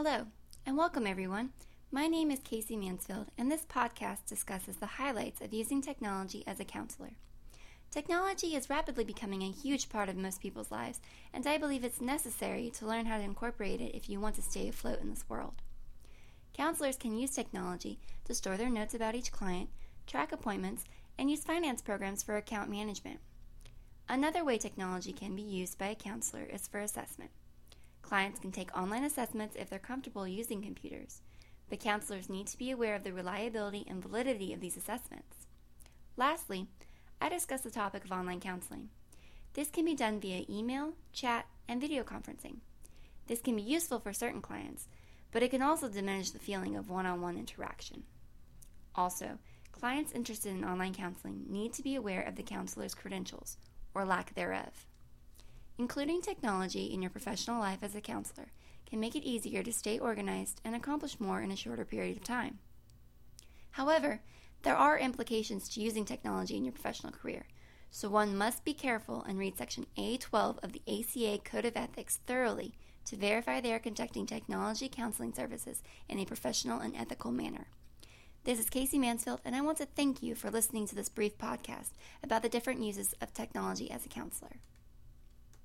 Hello, and welcome everyone. My name is Casey Mansfield, and this podcast discusses the highlights of using technology as a counselor. Technology is rapidly becoming a huge part of most people's lives, and I believe it's necessary to learn how to incorporate it if you want to stay afloat in this world. Counselors can use technology to store their notes about each client, track appointments, and use finance programs for account management. Another way technology can be used by a counselor is for assessment. Clients can take online assessments if they're comfortable using computers, but counselors need to be aware of the reliability and validity of these assessments. Lastly, I discuss the topic of online counseling. This can be done via email, chat, and video conferencing. This can be useful for certain clients, but it can also diminish the feeling of one on one interaction. Also, clients interested in online counseling need to be aware of the counselor's credentials, or lack thereof. Including technology in your professional life as a counselor can make it easier to stay organized and accomplish more in a shorter period of time. However, there are implications to using technology in your professional career, so one must be careful and read Section A12 of the ACA Code of Ethics thoroughly to verify they are conducting technology counseling services in a professional and ethical manner. This is Casey Mansfield, and I want to thank you for listening to this brief podcast about the different uses of technology as a counselor.